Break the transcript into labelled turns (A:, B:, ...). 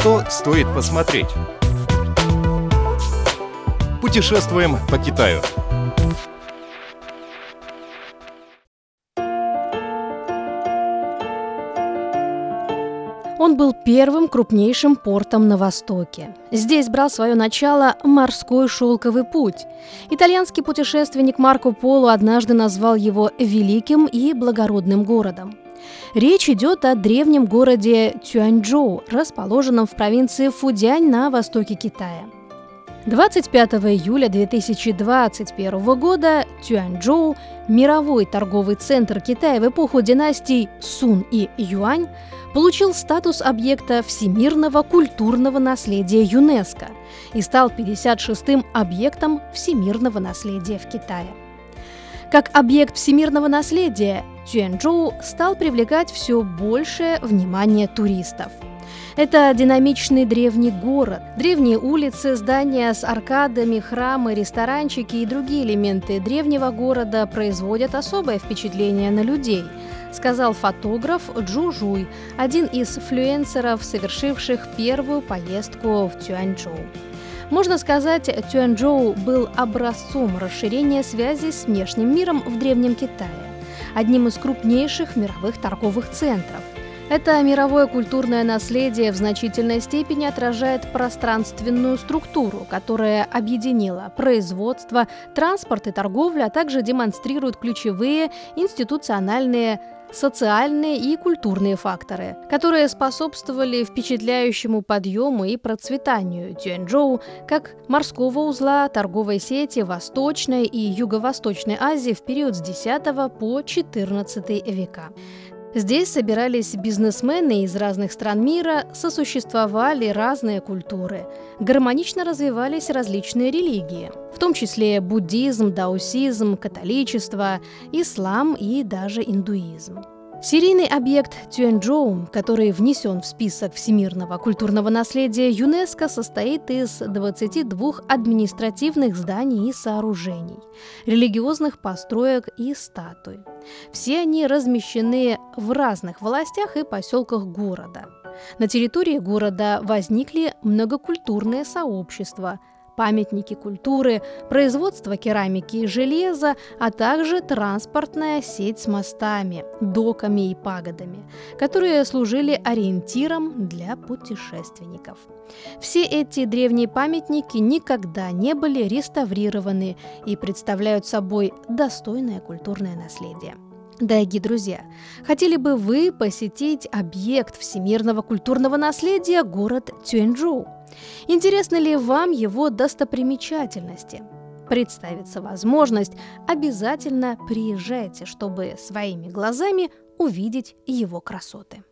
A: Что стоит посмотреть? Путешествуем по Китаю.
B: Он был первым крупнейшим портом на Востоке. Здесь брал свое начало морской шелковый путь. Итальянский путешественник Марко Поло однажды назвал его великим и благородным городом. Речь идет о древнем городе Тюаньчжоу, расположенном в провинции Фудянь на востоке Китая. 25 июля 2021 года Тюаньчжоу, мировой торговый центр Китая в эпоху династий Сун и Юань, получил статус объекта всемирного культурного наследия ЮНЕСКО и стал 56-м объектом всемирного наследия в Китае. Как объект всемирного наследия, Тюэнчжоу стал привлекать все большее внимание туристов – это динамичный древний город. Древние улицы, здания с аркадами, храмы, ресторанчики и другие элементы древнего города производят особое впечатление на людей, сказал фотограф Джу Жуй, один из флюенсеров, совершивших первую поездку в Тюаньчжоу. Можно сказать, Тюаньчжоу был образцом расширения связи с внешним миром в Древнем Китае, одним из крупнейших мировых торговых центров – это мировое культурное наследие в значительной степени отражает пространственную структуру, которая объединила производство, транспорт и торговлю, а также демонстрирует ключевые институциональные социальные и культурные факторы, которые способствовали впечатляющему подъему и процветанию Тюэньчжоу как морского узла торговой сети Восточной и Юго-Восточной Азии в период с X по XIV века. Здесь собирались бизнесмены из разных стран мира, сосуществовали разные культуры, гармонично развивались различные религии, в том числе буддизм, даосизм, католичество, ислам и даже индуизм. Серийный объект Тюэнчжоу, который внесен в список всемирного культурного наследия ЮНЕСКО, состоит из 22 административных зданий и сооружений, религиозных построек и статуй. Все они размещены в разных властях и поселках города. На территории города возникли многокультурные сообщества – памятники культуры, производство керамики и железа, а также транспортная сеть с мостами, доками и пагодами, которые служили ориентиром для путешественников. Все эти древние памятники никогда не были реставрированы и представляют собой достойное культурное наследие. Дорогие друзья, хотели бы вы посетить объект всемирного культурного наследия город Тюэньчжоу? Интересны ли вам его достопримечательности? Представится возможность, обязательно приезжайте, чтобы своими глазами увидеть его красоты.